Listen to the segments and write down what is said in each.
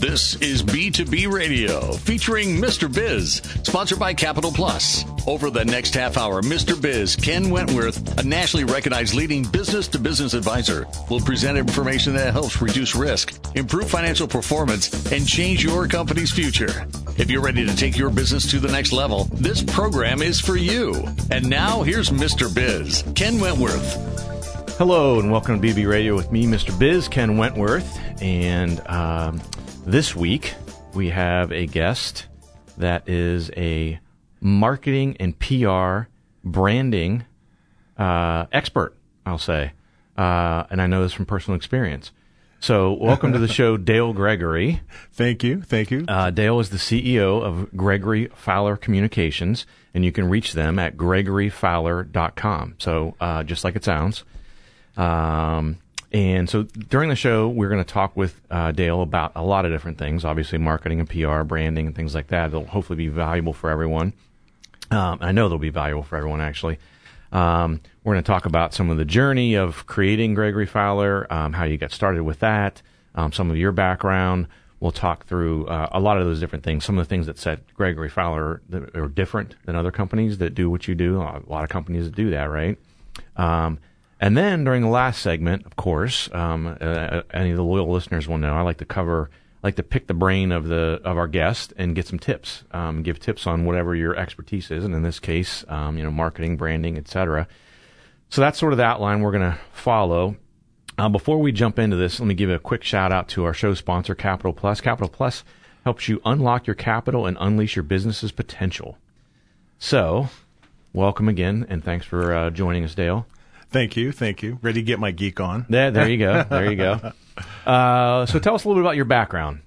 This is B2B Radio featuring Mr. Biz, sponsored by Capital Plus. Over the next half hour, Mr. Biz, Ken Wentworth, a nationally recognized leading business to business advisor, will present information that helps reduce risk, improve financial performance, and change your company's future. If you're ready to take your business to the next level, this program is for you. And now here's Mr. Biz, Ken Wentworth. Hello and welcome to BB Radio with me, Mr. Biz, Ken Wentworth. And um, this week we have a guest that is a marketing and PR branding uh, expert, I'll say. Uh, and I know this from personal experience. So, welcome to the show, Dale Gregory. Thank you. Thank you. Uh, Dale is the CEO of Gregory Fowler Communications, and you can reach them at gregoryfowler.com. So, uh, just like it sounds. Um, and so during the show, we're going to talk with uh, Dale about a lot of different things, obviously marketing and PR, branding, and things like that. They'll hopefully be valuable for everyone. Um, I know they'll be valuable for everyone, actually. Um, we're going to talk about some of the journey of creating Gregory Fowler, um, how you got started with that, um, some of your background. We'll talk through uh, a lot of those different things. Some of the things that set Gregory Fowler are different than other companies that do what you do. A lot of companies that do that, right? Um, and then during the last segment, of course, um, uh, any of the loyal listeners will know I like to cover, I like to pick the brain of the of our guest and get some tips, um, give tips on whatever your expertise is, and in this case, um, you know, marketing, branding, etc. So that's sort of the outline we're going to follow. Uh, before we jump into this, let me give a quick shout out to our show sponsor, Capital Plus. Capital Plus helps you unlock your capital and unleash your business's potential. So, welcome again, and thanks for uh, joining us, Dale. Thank you. Thank you. Ready to get my geek on. There, there you go. There you go. Uh, so tell us a little bit about your background.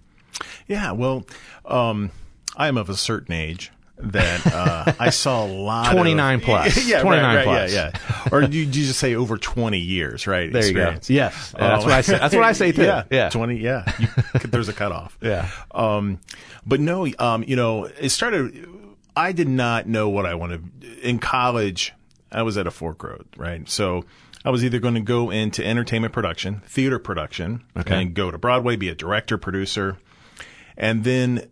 Yeah. Well, um, I am of a certain age that uh, I saw a lot 29 of, plus. yeah, 29 right, right, plus. Yeah, yeah. Or you, you just say over 20 years, right? There experience. you go. Yes. Yeah, that's what I say. That's what I say too. yeah. Yeah. 20, yeah. You, there's a cutoff. Yeah. Um, but no, um, you know, it started, I did not know what I wanted. In college, I was at a fork road, right? So I was either going to go into entertainment production, theater production, Okay. and go to Broadway, be a director, producer. And then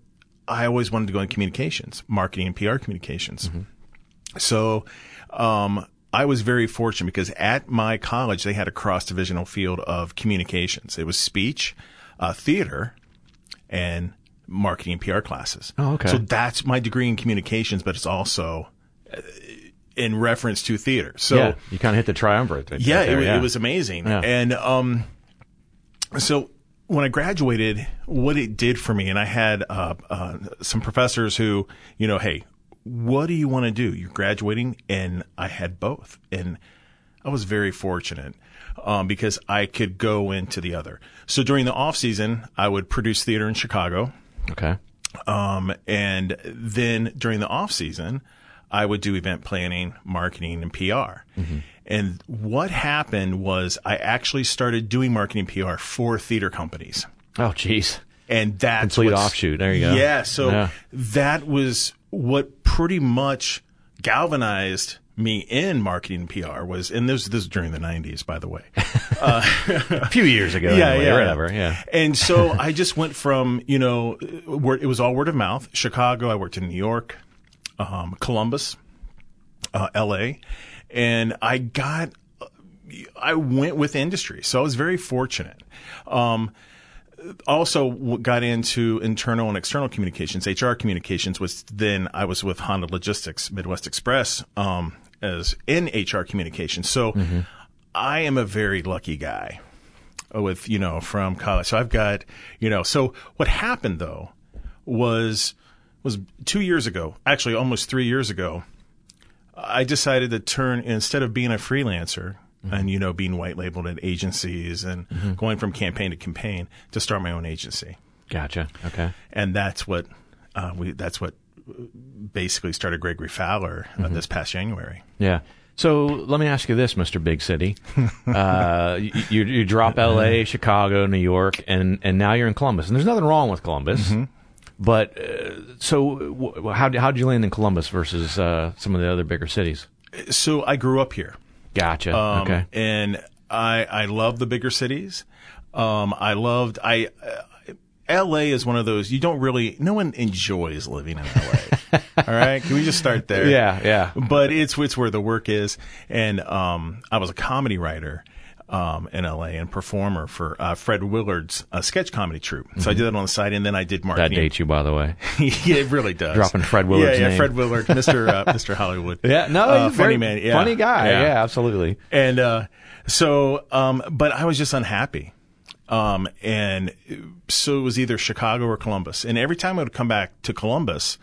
I always wanted to go in communications, marketing and PR communications. So, um, I was very fortunate because at my college, they had a cross divisional field of communications. It was speech, uh, theater, and marketing and PR classes. Oh, okay. So that's my degree in communications, but it's also in reference to theater. So, yeah. You kind of hit the triumvirate. right yeah, there, it, yeah. it was amazing. Yeah. And um, so when I graduated, what it did for me, and I had uh, uh, some professors who, you know, hey, what do you want to do? You're graduating, and I had both, and I was very fortunate um, because I could go into the other. So during the off season, I would produce theater in Chicago. Okay. Um, and then during the off season, I would do event planning, marketing, and PR. And what happened was I actually started doing marketing PR for theater companies. Oh, jeez. And that's Complete offshoot. There you go. Yeah. So Yeah. that was what pretty much galvanized me in marketing and PR was, and this, this was during the 90s, by the way. Uh, A few years ago. anyway, or whatever. Yeah. And so I just went from, you know, word, it was all word of mouth. Chicago, I worked in New York, um, Columbus, uh, LA, and I got, I went with industry. So I was very fortunate. Um, also got into internal and external communications, HR communications, which then I was with Honda Logistics, Midwest Express, um, as in HR communications. So I am a very lucky guy with, you know, from college. So I've got, you know, so what happened though was, was two years ago, actually almost three years ago, I decided to turn, instead of being a freelancer, and you know being white labeled at agencies and going from campaign to campaign to start my own agency Gotcha. Okay. and that's what uh, we that's what basically started Gregory Fowler uh, this past January. Yeah. So let me ask you this, Mr. Big City. Uh, you, you drop L.A., Chicago, New York, and, and now you're in Columbus. And there's nothing wrong with Columbus. But uh, so w- how how did you land in Columbus versus uh, some of the other bigger cities? So I grew up here. Gotcha. Um, okay. And I I love the bigger cities. Um, I loved I uh, L.A. is one of those you don't really. No one enjoys living in L.A. All right, can we just start there? Yeah, yeah. But it's it's where the work is, and um, I was a comedy writer. Um, in LA and performer for uh, Fred Willard's uh, sketch comedy troupe. So I did that on the side, and then I did Mark. That dates you, by the way. yeah, it really does. Dropping Fred Willard's Yeah, yeah, name. Fred Willard, Mr. Uh, Mr. Hollywood. Yeah, no, Uh, he's funny man. Yeah. funny guy. Yeah. Yeah, absolutely. And uh, so, um, but I was just unhappy. Um, and so it was either Chicago or Columbus. And every time I would come back to Columbus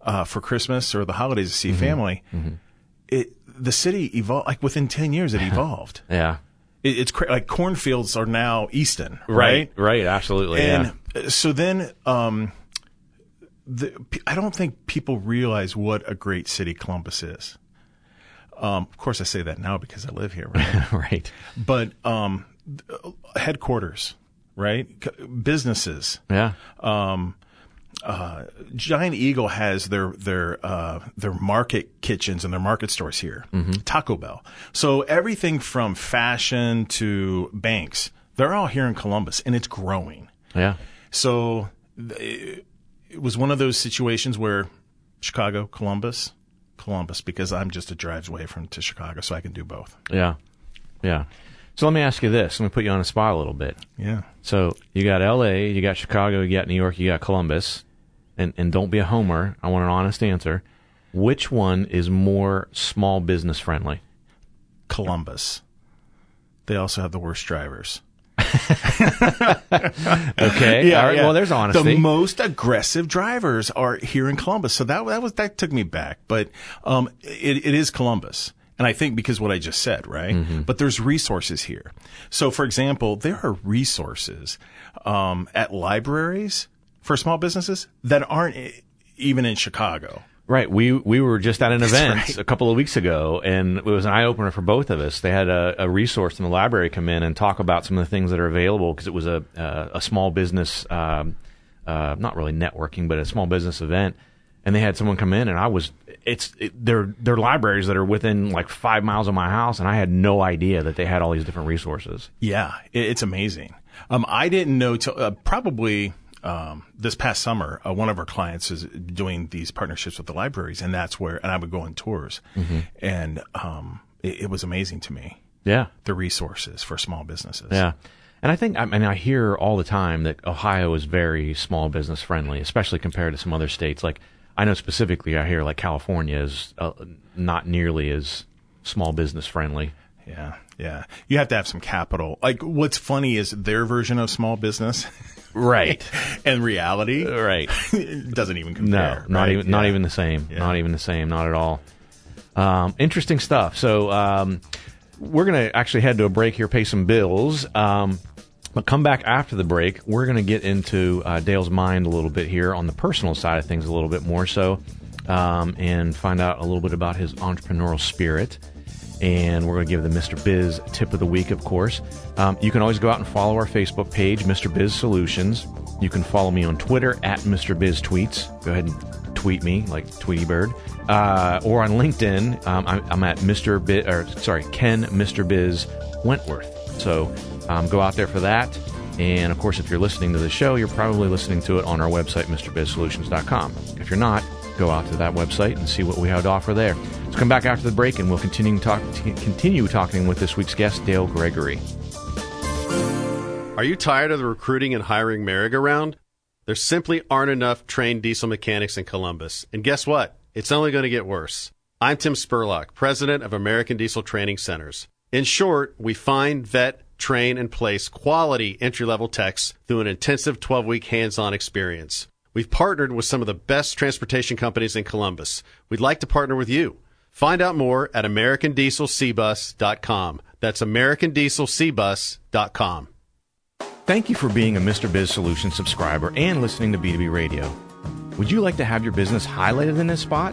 uh, for Christmas or the holidays to see Mm-hmm. family, it the city evolved. Like within ten years, it evolved. Yeah. It, it's cra- like cornfields are now Easton, Right. Right. Absolutely. and yeah. uh, so then, um, the, I don't think people realize what a great city Columbus is. Um, of course, I say that now because I live here, right? right. but um, headquarters, right? Businesses. Yeah. Giant Eagle has their their uh, their market kitchens and their market stores here. Taco Bell. So everything from fashion to banks, they're all here in Columbus, and it's growing. Yeah. So it was one of those situations where Chicago, Columbus, Columbus, because I'm just a drive away from to Chicago, so I can do both. Yeah. Yeah. So let me ask you this. Let me put you on the spot a little bit. Yeah. So you got L.A., you got Chicago, you got New York, you got Columbus, and and don't be a homer. I want an honest answer. Which one is more small business friendly? Columbus. They also have the worst drivers. Okay. All right. Well, there's honesty. The most aggressive drivers are here in Columbus. So that that was that took me back, but um, it, it is Columbus. And I think because what I just said, right? Mm-hmm. But there's resources here. So, for example, there are resources um, at libraries for small businesses that aren't even in Chicago. Right. We we were just at an event right. a couple of weeks ago, and it was an eye opener for both of us. They had a, a resource in the library come in and talk about some of the things that are available because it was a uh, a small business, um, uh, not really networking, but a small business event. And they had someone come in, and I was it's it, they're they're libraries that are within like five miles of my house, and I had no idea that they had all these different resources. Yeah, it, it's amazing. Um, I didn't know till uh, probably um, this past summer. Uh, one of our clients is doing these partnerships with the libraries, and that's where. And I would go on tours, and um, it, it was amazing to me Yeah. the resources for small businesses. Yeah. And I think, I mean, I hear all the time that Ohio is very small business friendly, especially compared to some other states. Like, I know specifically, I hear like California is uh, not nearly as small business friendly. yeah, yeah. You have to have some capital. Like, what's funny is their version of small business Right. and reality right. doesn't even No, not right? even, not even the same. Yeah. Not even the same. Not at all. Um, interesting stuff. So, um, we're going to actually head to a break here, pay some bills. Um, but come back after the break. We're going to get into uh, Dale's mind a little bit here on the personal side of things, a little bit more so, um, and find out a little bit about his entrepreneurial spirit. And we're going to give the Mr. Biz tip of the week, of course. Um, you can always go out and follow our Facebook page, Mr. Biz Solutions. You can follow me on Twitter at Mr. Biz Tweets. Go ahead and tweet me like Tweety Bird, uh, or on LinkedIn. Um, I'm, I'm at Mr. Biz, or sorry, Ken Mr. Biz Wentworth. So um, go out there for that. And of course, if you're listening to the show, you're probably listening to it on our website, MrBizSolutions.com. If you're not, go out to that website and see what we have to offer there. So come back after the break, and we'll continue talk, continue talking with this week's guest, Dale Gregory. Are you tired of the recruiting and hiring merry-go-round? There simply aren't enough trained diesel mechanics in Columbus. And guess what? It's only going to get worse. I'm Tim Spurlock, president of American Diesel Training Centers. In short, we find, vet, train, and place quality entry level techs through an intensive 12 week hands on experience. We've partnered with some of the best transportation companies in Columbus. We'd like to partner with you. Find out more at AmericanDieselCBus.com. That's AmericanDieselCBus.com. Thank you for being a Mr. Biz Solutions subscriber and listening to B2B Radio. Would you like to have your business highlighted in this spot?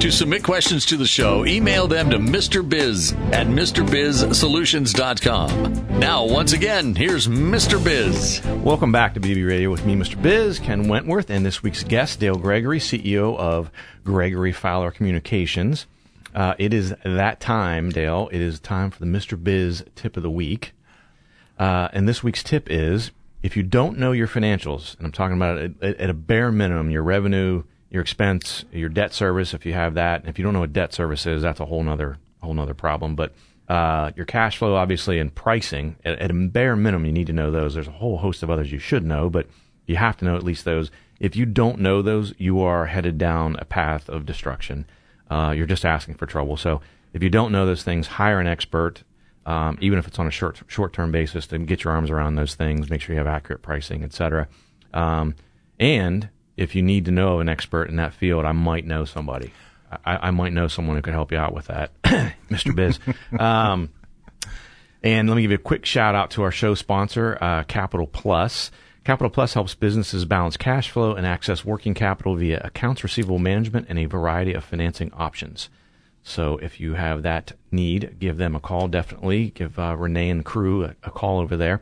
To submit questions to the show, email them to Mr. Biz at MrBizSolutions.com. Now, once again, here's Mr. Biz. Welcome back to BB Radio with me, Mr. Biz, Ken Wentworth, and this week's guest, Dale Gregory, CEO of Gregory Fowler Communications. Uh, it is that time, Dale. It is time for the Mr. Biz tip of the week. Uh, and this week's tip is if you don't know your financials, and I'm talking about at, at a bare minimum, your revenue, your expense, your debt service, if you have that. If you don't know what debt service is, that's a whole nother whole nother problem. But uh, your cash flow, obviously, and pricing, at, at, a bare minimum, you need to know those. There's a whole host of others you should know, but you have to know at least those. If you don't know those, you are headed down a path of destruction. Uh, you're just asking for trouble. So if you don't know those things, hire an expert, um, even if it's on a short short term basis, to get your arms around those things. Make sure you have accurate pricing, etc. Um, and if you need to know an expert in that field, I might know somebody. I, I might know someone who could help you out with that, Mr. Biz. Um, and let me give you a quick shout out to our show sponsor, uh, Capital Plus. Capital Plus helps businesses balance cash flow and access working capital via accounts receivable management and a variety of financing options. So if you have that need, give them a call. Definitely give uh, Renee and crew a, a call over there.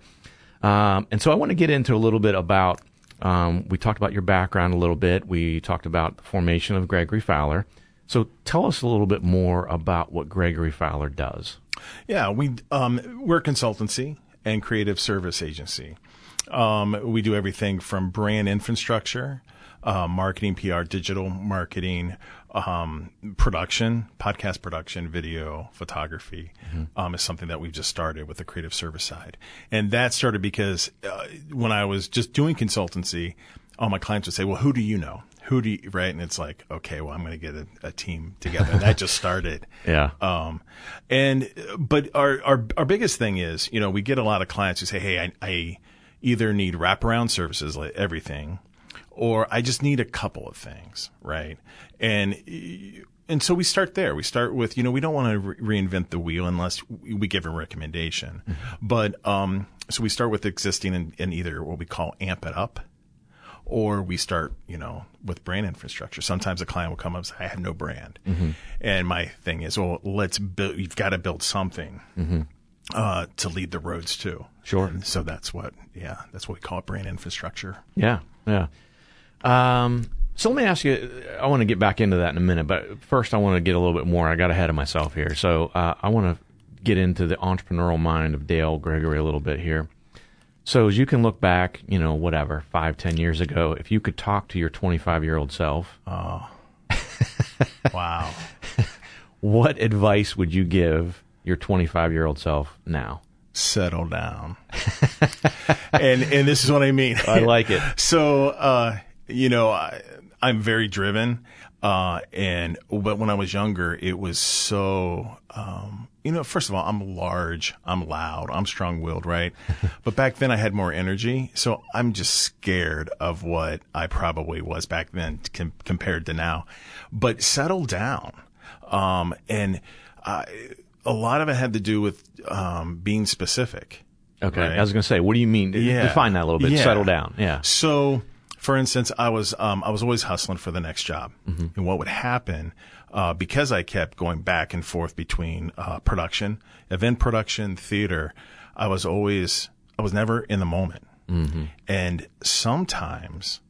Um, and so I want to get into a little bit about. Um, we talked about your background a little bit. We talked about the formation of Gregory Fowler. So tell us a little bit more about what Gregory Fowler does. Yeah, we um, we're consultancy and creative service agency. Um, we do everything from brand infrastructure, uh, marketing, PR, digital marketing, um, production, podcast production, video, photography mm-hmm. um, is something that we've just started with the creative service side. And that started because uh, when I was just doing consultancy, all my clients would say, well, who do you know? Who do you, right? And it's like, okay, well, I'm going to get a, a, team together. And that just started. yeah. Um, and, but our, our, our biggest thing is, you know, we get a lot of clients who say, hey, I, I either need wraparound services like everything, or I just need a couple of things, right? And, and so we start there. We start with, you know, we don't want to re- reinvent the wheel unless we give a recommendation. Mm-hmm. But, um, so we start with existing and, and either what we call amp it up or we start, you know, with brand infrastructure. Sometimes a client will come up and say, I have no brand. Mm-hmm. And my thing is, well, let's build, you've got to build something. Mm-hmm. Uh, to lead the roads to. Sure. And so that's what, yeah, that's what we call it brand infrastructure. Yeah. Yeah. Um, so let me ask you, I want to get back into that in a minute, but first I want to get a little bit more. I got ahead of myself here. So, uh, I want to get into the entrepreneurial mind of Dale Gregory a little bit here. So as you can look back, you know, whatever, five, ten years ago, if you could talk to your 25 year old self. Oh. wow. what advice would you give your 25 year old self now? Settle down. and, and this is what I mean. I like it. So, uh, you know, I, I'm very driven. Uh, and, but when I was younger, it was so, um, you know, first of all, I'm large, I'm loud, I'm strong willed, right? but back then I had more energy. So I'm just scared of what I probably was back then com- compared to now. But settle down. Um, and uh, a lot of it had to do with um, being specific. Okay. Right? I was going to say, what do you mean? Yeah. Define that a little bit. Yeah. Settle down. Yeah. So, for instance, I was um, I was always hustling for the next job, mm-hmm. and what would happen uh, because I kept going back and forth between uh, production, event production, theater. I was always, I was never in the moment. Mm-hmm. And sometimes,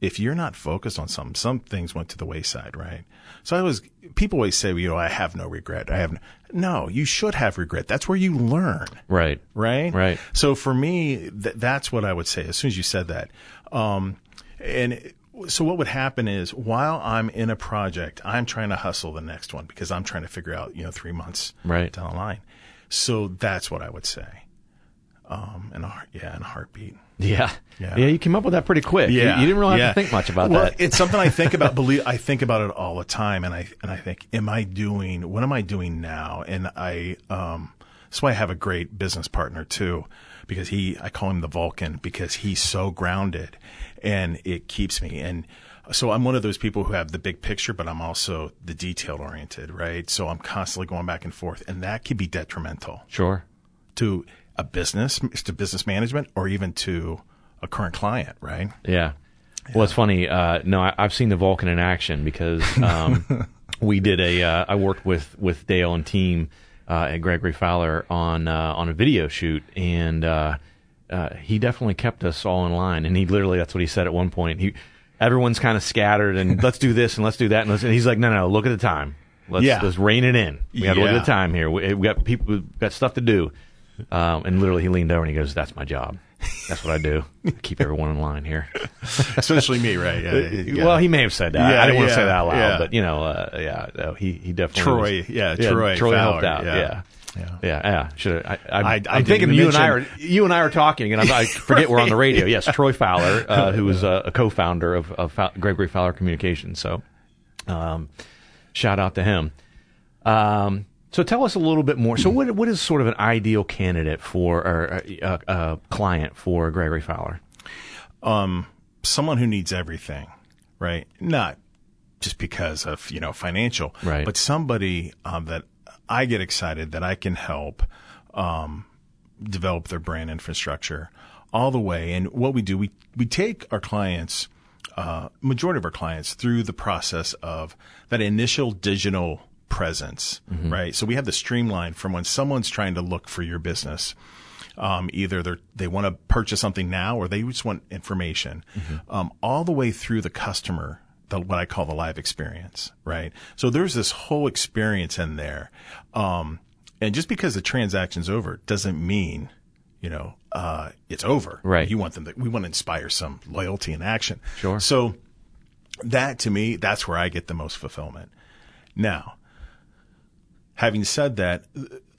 if you're not focused on something, some things went to the wayside, right? So I was, people always say, you know, I have no regret. I have no, no you should have regret. That's where you learn. Right. Right. Right. So for me, th- that's what I would say as soon as you said that. Um, and so what would happen is while I'm in a project, I'm trying to hustle the next one because I'm trying to figure out, you know, three months right. down the line. So that's what I would say. Um, and a, yeah, and a heartbeat. Yeah. yeah. Yeah. You came up with that pretty quick. Yeah. You, you didn't really yeah. have to think much about well, that. it's something I think about, believe, I think about it all the time. And I, and I think, am I doing, what am I doing now? And I, um, that's why I have a great business partner too, because he, I call him the Vulcan because he's so grounded and it keeps me. And so I'm one of those people who have the big picture, but I'm also the detail oriented, right? So I'm constantly going back and forth and that can be detrimental. Sure. To a business, to business management or even to a current client, right? Yeah. Well, it's funny. Uh, no, I, have seen the Vulcan in action because um, we did a. Uh, I worked with with Dale and team uh, at Gregory Fowler on uh, on a video shoot, and uh, uh, he definitely kept us all in line. And he literally, that's what he said at one point. He, everyone's kind of scattered, and let's do this and let's do that, and, let's, and he's like, no, no, look at the time. Let's, Yeah. let's rein it in. We got to look Yeah. at the time here. We, we got people, we've got stuff to do. Um, and literally, he leaned over and he goes, "That's my job. That's what I do. Keep everyone in line here." Especially me, right? Yeah, yeah. Well, he may have said that. Yeah, I didn't want to say that out loud, but you know, uh, yeah, no, he he definitely Troy, was- yeah, Troy Troy helped out. yeah. Yeah. Yeah. Yeah, yeah, should I, I, I I'm thinking you and I are you and I are talking, and I'm, I forget we're on the radio. Yes, Troy Fowler, uh, who is a, a co-founder of, of Fou- Gregory Fowler Communications. So, um, shout out to him. Um, so tell us a little bit more. So what what is sort of an ideal candidate for or a, a, a client for Gregory Fowler? someone who needs everything, right? Not just because of you know financial, Right. But somebody um, that I get excited that I can help um, develop their brand infrastructure all the way. And what we do, we we take our clients, uh, majority of our clients, through the process of that initial digital presence, right? So we have the streamline from when someone's trying to look for your business um, either they they want to purchase something now or they just want information, um, all the way through the customer, the, what I call the live experience, right? So there's this whole experience in there, um, and just because the transaction's over doesn't mean, you know, uh, it's over. Right. You want them to, we want to inspire some loyalty and action. Sure. So that to me, that's where I get the most fulfillment. Now, having said that,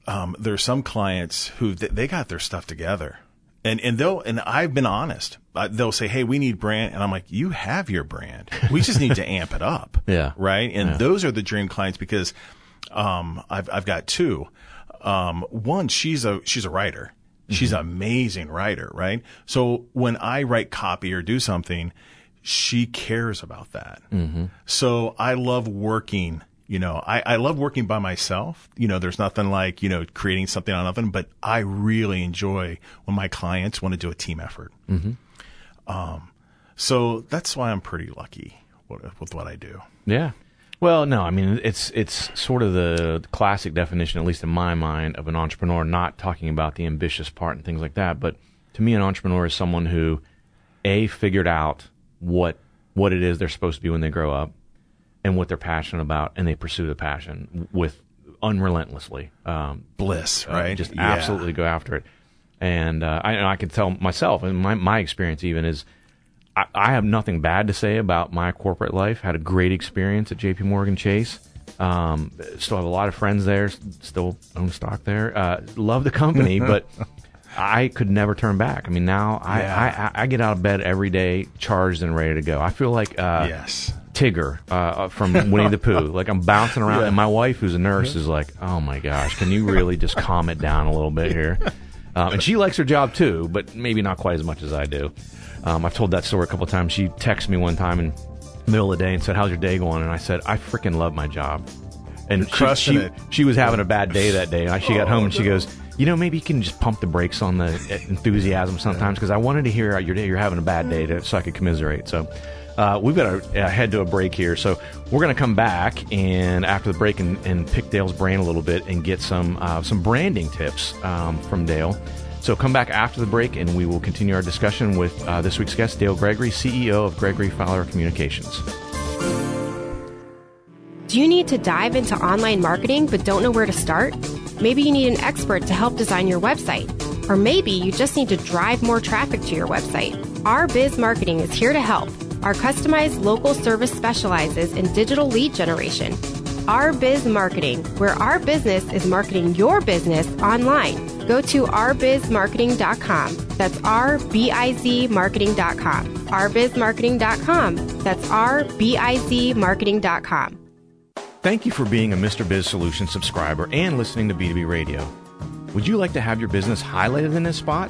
um, there are some clients who th- they got their stuff together, and and they'll and I've been honest. They'll say, "Hey, we need brand," and I'm like, "You have your brand. We just need to amp it up." Yeah. right. And those are the dream clients because um, I've I've got two. Um, one, she's a she's a writer. She's an amazing writer, right? So when I write copy or do something, she cares about that. So I love working, you know, I, I love working by myself. You know, there's nothing like, you know, creating something on nothing, but I really enjoy when my clients want to do a team effort. Um, so that's why I'm pretty lucky with, with what I do. Yeah. Well, no, I mean it's it's sort of the classic definition, at least in my mind, of an entrepreneur. Not talking about the ambitious part and things like that, but to me, an entrepreneur is someone who a figured out what what it is they're supposed to be when they grow up, and what they're passionate about, and they pursue the passion with unrelentlessly. Um, Bliss, uh, right? just Yeah. absolutely go after it. And uh, I, and I can tell myself, and my my experience even is, I, I have nothing bad to say about my corporate life. Had a great experience at J.P. Morgan Chase. Um, still have a lot of friends there. Still own stock there. Uh, love the company, but I could never turn back. I mean, now I, I I get out of bed every day, charged and ready to go. I feel like uh, Yes. Tigger uh, from Winnie the Pooh. Like I'm bouncing around, and my wife, who's a nurse, is like, "Oh my gosh, can you really just calm it down a little bit here?" Um, and she likes her job too, but maybe not quite as much as I do. Um, I've told that story a couple of times. She texted me one time in the middle of the day and said, "How's your day going?" And I said, "I freaking love my job." And she, she, she was having a bad day that day. And she got home and she goes, "You know, maybe you can just pump the brakes on the enthusiasm sometimes because I wanted to hear your day. You're having a bad day, to, so I could commiserate." So. Uh, we've got to uh, head to a break here, so we're going to come back and after the break and, and pick Dale's brain a little bit and get some uh, some branding tips um, from Dale. So come back after the break and we will continue our discussion with uh, this week's guest, Dale Gregory, CEO of Gregory Fowler Communications. Do you need to dive into online marketing but don't know where to start? Maybe you need an expert to help design your website. Or maybe you just need to drive more traffic to your website. Our Biz Marketing is here to help. Our customized local service specializes in digital lead generation. Our Biz Marketing, where our business is marketing your business online. Go to ourbizmarketing.com. That's R-B-I-Z marketing.com. ourbizmarketing.com. That's R-B-I-Z marketing.com. Thank you for being a Mr. Biz Solutions subscriber and listening to B2B Radio. Would you like to have your business highlighted in this spot?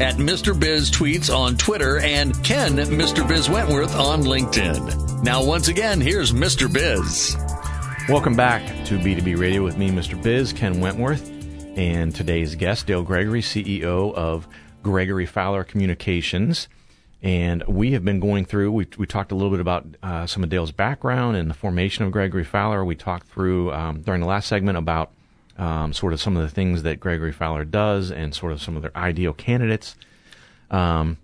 at Mr. Biz Tweets on Twitter and Ken Mr. Biz Wentworth on LinkedIn. Now, once again, here's Mr. Biz. Welcome back to B2B Radio with me, Mr. Biz, Ken Wentworth, and today's guest, Dale Gregory, CEO of Gregory Fowler Communications. And we have been going through, we, we talked a little bit about uh, some of Dale's background and the formation of Gregory Fowler. We talked through um, during the last segment about um, sort of some of the things that Gregory Fowler does and sort of some of their ideal candidates. Um,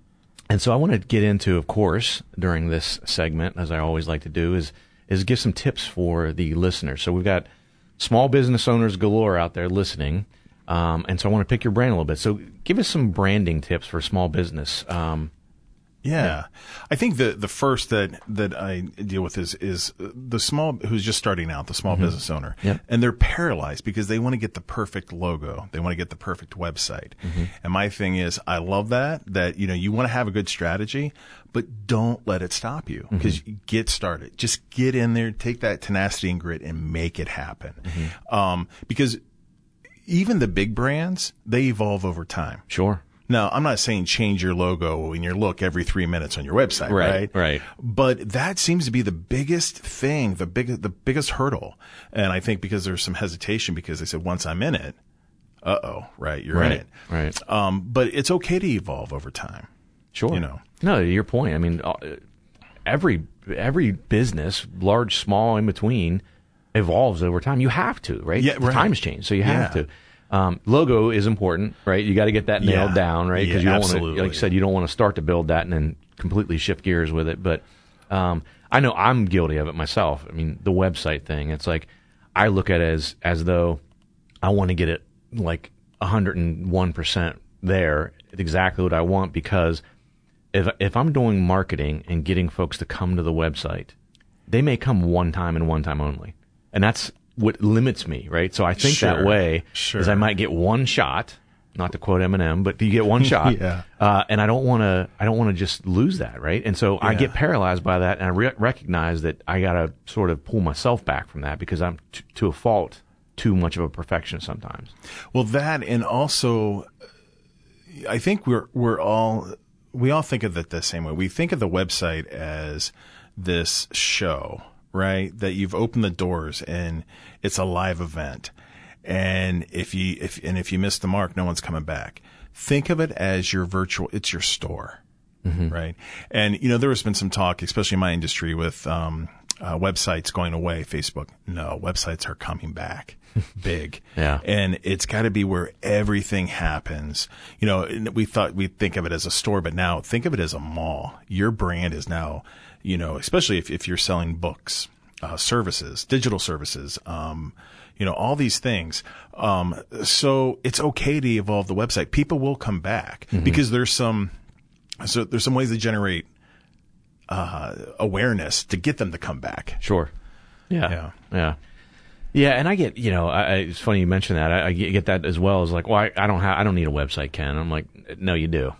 and so I want to get into, of course, during this segment, as I always like to do, is is give some tips for the listeners. So we've got small business owners galore out there listening. Um, and so I want to pick your brain a little bit. So give us some branding tips for small business. Um, Yeah. I think the the first that that I deal with is is the small who's just starting out, the small mm-hmm. business owner. Yep. And they're paralyzed because they want to get the perfect logo. They want to get the perfect website. Mm-hmm. And my thing is I love that that you know you want to have a good strategy, but don't let it stop you mm-hmm. because get started. Just get in there, take that tenacity and grit and make it happen. Um because even the big brands, they evolve over time. sure. Now, I'm not saying change your logo and your look every three minutes on your website, Right, right? right. But that seems to be the biggest thing, the biggest, the biggest hurdle. And I think because there's some hesitation because they said once I'm in it, uh oh, right, you're in Right, it. right. Um, but it's okay to evolve over time. Sure. You know. No, to your point. I mean, uh, every every business, large, small, in between, evolves over time. You have to, right? Yeah, right. Times change, so you have Yeah. to. Um, logo is important, right? You got to get that nailed Yeah. down, right? Because Yeah, you don't want to, like you said, you don't want to start to build that and then completely shift gears with it. But um, I know I'm guilty of it myself. I mean, the website thing. It's like I look at it as as though I want to get it like 101 percent there, exactly what I want because if if I'm doing marketing and getting folks to come to the website, they may come one time and one time only, and that's what limits me, right? So I think that way sure. is I might get one shot, not to quote Eminem, but you get one shot, Yeah. uh, and I don't want to I don't want to just lose that, right? And so I get paralyzed by that, and I re- recognize that I got to sort of pull myself back from that because I'm t- to a fault too much of a perfectionist sometimes. Well, that and also, I think we're we're all we all think of it the same way. We think of the website as this show, right? That you've opened the doors and it's a live event, and if you if and if you miss the mark, no one's coming back. Think of it as your virtual. It's your store. right? And you know, there has been some talk, especially in my industry, with um, uh, websites going away. Facebook, no, websites are coming back, big. Yeah. and it's got to be where everything happens. You know, we thought we'd think of it as a store, but now think of it as a mall. Your brand is now, you know, especially if if you're selling books, uh, services, digital services. Um, you know, all these things. Um, so it's okay to evolve the website. People will come back because there's some, so there's some ways to generate uh, awareness to get them to come back. Sure. Yeah. Yeah. Yeah. Yeah, and I get, you know, I, it's funny you mention that. I, I get that as well. As like, well, I, I don't have, I don't need a website, Ken. I'm like, no, you do,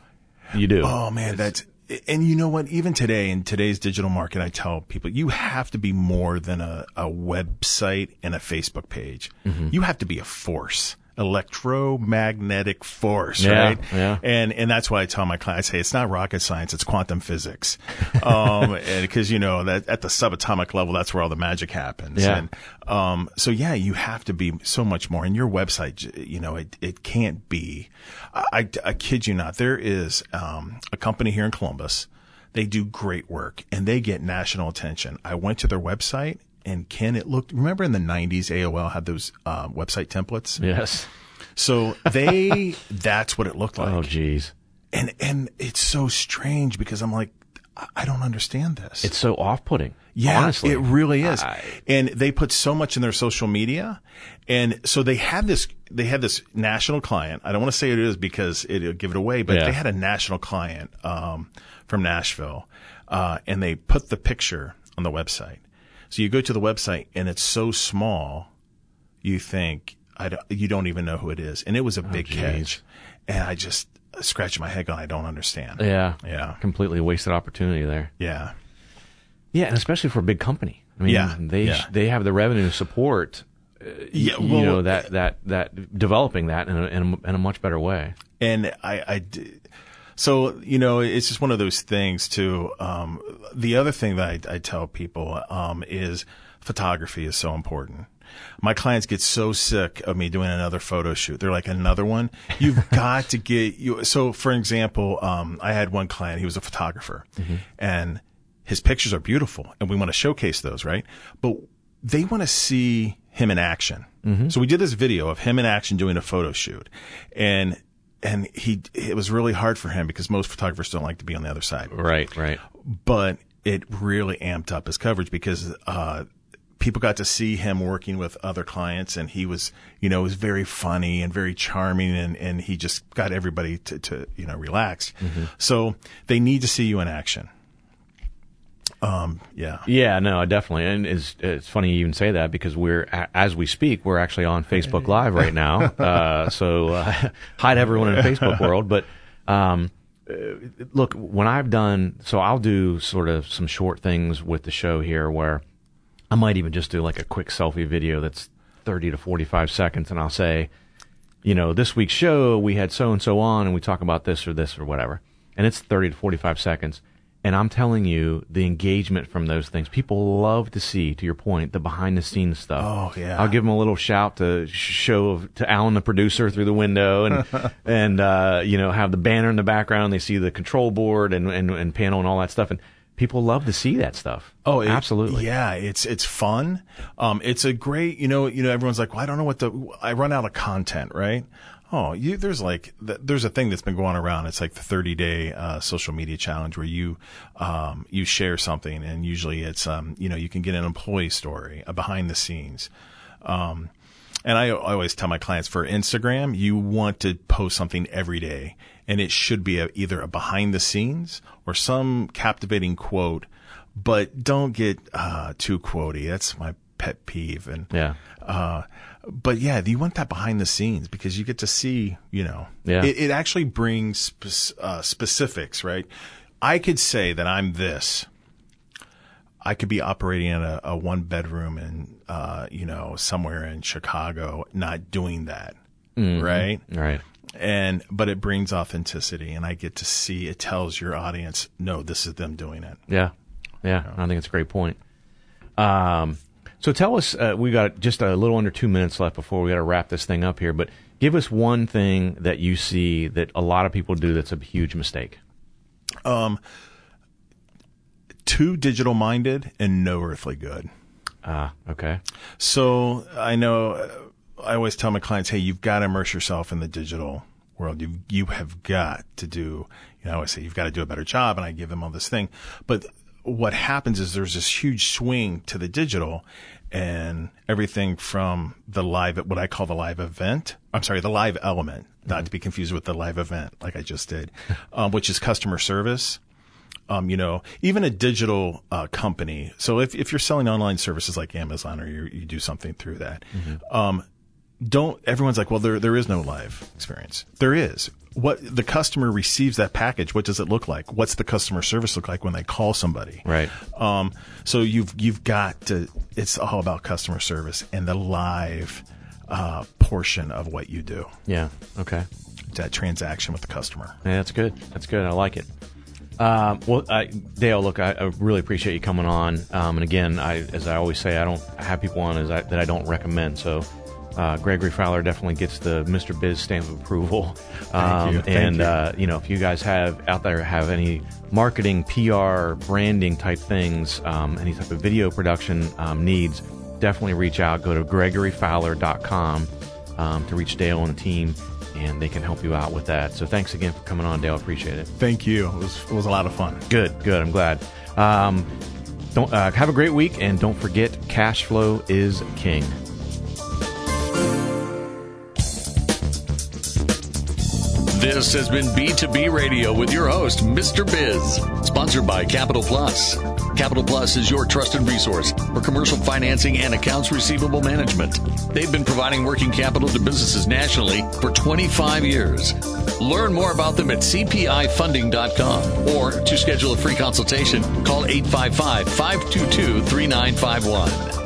you do. Oh man, that's and you know what? Even today in today's digital market, I tell people you have to be more than a, a website and a Facebook page. Mm-hmm. You have to be a force, electromagnetic force, Yeah, right? yeah. And and that's why I tell my clients, hey, it's not rocket science, it's quantum physics, um, because you know that at the subatomic level, that's where all the magic happens. Yeah. And um, so yeah, you have to be so much more. And your website, you know, it, it can't be. I, I, I kid you not. There is um, a company here in Columbus. They do great work and they get national attention. I went to their website and Ken, it looked. Remember in the '90s, AOL had those uh, website templates. yes. So they, that's what it looked like. Oh, geez. And and it's so strange because I'm like, I- don't understand this. It's so off-putting. Yeah, honestly, it really is. I- and they put so much in their social media, and so they had this. They had this national client. I don't want to say it is because it'll give it away, but Yeah. they had a national client um, from Nashville, uh, and they put the picture on the website. So you go to the website, and it's so small, you think I don't, you don't even know who it is, and it was a oh, big geez. catch, and I just scratched my head going, I don't understand. Yeah. Yeah. Completely wasted opportunity there. Yeah. Yeah, and especially for a big company. I mean, Yeah, they yeah. they have the revenue to support uh, Yeah, you know that that that developing that in a, in a, in a much better way. and I, I so you know it's just one of those things too um, the other thing that I, I tell people um, is photography is so important. My clients get so sick of me doing another photo shoot. They're like another one? You've got to get you so for example um, i had one client he was a photographer and his pictures are beautiful and we want to showcase those right? But they want to see him in action. So we did this video of him in action doing a photo shoot and and he it was really hard for him because most photographers don't like to be on the other side. Right, right. but it really amped up his coverage because uh, people got to see him working with other clients and he was you know was very funny and very charming and, and he just got everybody to, to you know relax so they need to see you in action um yeah Yeah, no, definitely, and it's it's funny you even say that because we're as we speak, we're actually on Facebook Live right now. Uh, so uh, hi to everyone in the Facebook world. But um, uh, look, when I've done, so I'll do sort of some short things with the show here where I might even just do like a quick selfie video that's thirty to forty five seconds, and I'll say, you know, this week's show we had so and so on, and we talk about this or this or whatever, and it's thirty to forty five seconds. And I'm telling you, the engagement from those things, people love to see. To your point, the behind the scenes stuff. Oh, yeah. I'll give them a little shout to sh- show to Alan, the producer, through the window, and and uh, you know have the banner in the background. They see the control board and, and and panel and all that stuff, and people love to see that stuff. Oh, it- absolutely. Yeah, it's it's fun. Um, it's a great, you know, you know, everyone's like, well, I don't know what the, I run out of content, right? Oh, you, there's like, there's a thing that's been going around. It's like the 30 day, uh, social media challenge where you, um, you share something and usually it's, um, you know, you can get an employee story, a behind the scenes. Um, and I, I always tell my clients for Instagram, you want to post something every day and it should be a, either a behind the scenes or some captivating quote, but don't get, uh, too quotey. That's my pet peeve. And, Yeah. uh, but yeah, you want that behind the scenes because you get to see, you know, Yeah. it, it actually brings spe- uh, specifics, right? I could say that I'm this. I could be operating in a, a one bedroom in, uh, you know, somewhere in Chicago, not doing that, right? Right. And but it brings authenticity, and I get to see. It tells your audience, no, this is them doing it. Yeah, yeah, I think it's a great point. Um, so tell us, uh, we got just a little under two minutes left before we got to wrap this thing up here. But give us one thing that you see that a lot of people do that's a huge mistake. Too digital minded and no earthly good. Ah, okay. So I know uh, I always tell my clients, hey, you've got to immerse yourself in the digital world. You you have got to do. You know, I always say you've got to do a better job, and I give them all this thing. But what happens is there's this huge swing to the digital, and everything from the live, what I call the live event. I'm sorry, the live element, not to be confused with the live event, like I just did, um, which is customer service um, you know, even a digital uh, company. So if, if you're selling online services like Amazon or you, you do something through that, um, don't everyone's like, well, there there is no live experience. There is. What the customer receives that package. What does it look like? What's the customer service look like when they call somebody? Right. Um, so you've you've got to. It's all about customer service and the live uh, portion of what you do. Yeah. Okay. That transaction with the customer. Yeah, that's good. That's good. I like it. Um, well, I, Dale, look, I, I really appreciate you coming on. Um, and again, I, as I always say, I don't have people on as I, that I don't recommend. So, uh, Gregory Fowler definitely gets the Mr. Biz stamp of approval. Um, you. And you. Uh, you know, if you guys have out there have any marketing, PR, branding type things, um, any type of video production um, needs, definitely reach out. Go to gregoryfowler.com um, to reach Dale and the team, and they can help you out with that. So thanks again for coming on, Dale. Appreciate it. Thank you. It was it was a lot of fun. Good, good. I'm glad. Um, don't uh, have a great week, and don't forget, cash flow is king. This has been B2B Radio with your host, Mr. Biz, sponsored by Capital Plus. Capital Plus is your trusted resource for commercial financing and accounts receivable management. They've been providing working capital to businesses nationally for 25 years. Learn more about them at cpifunding.com or to schedule a free consultation, call 855 522 3951.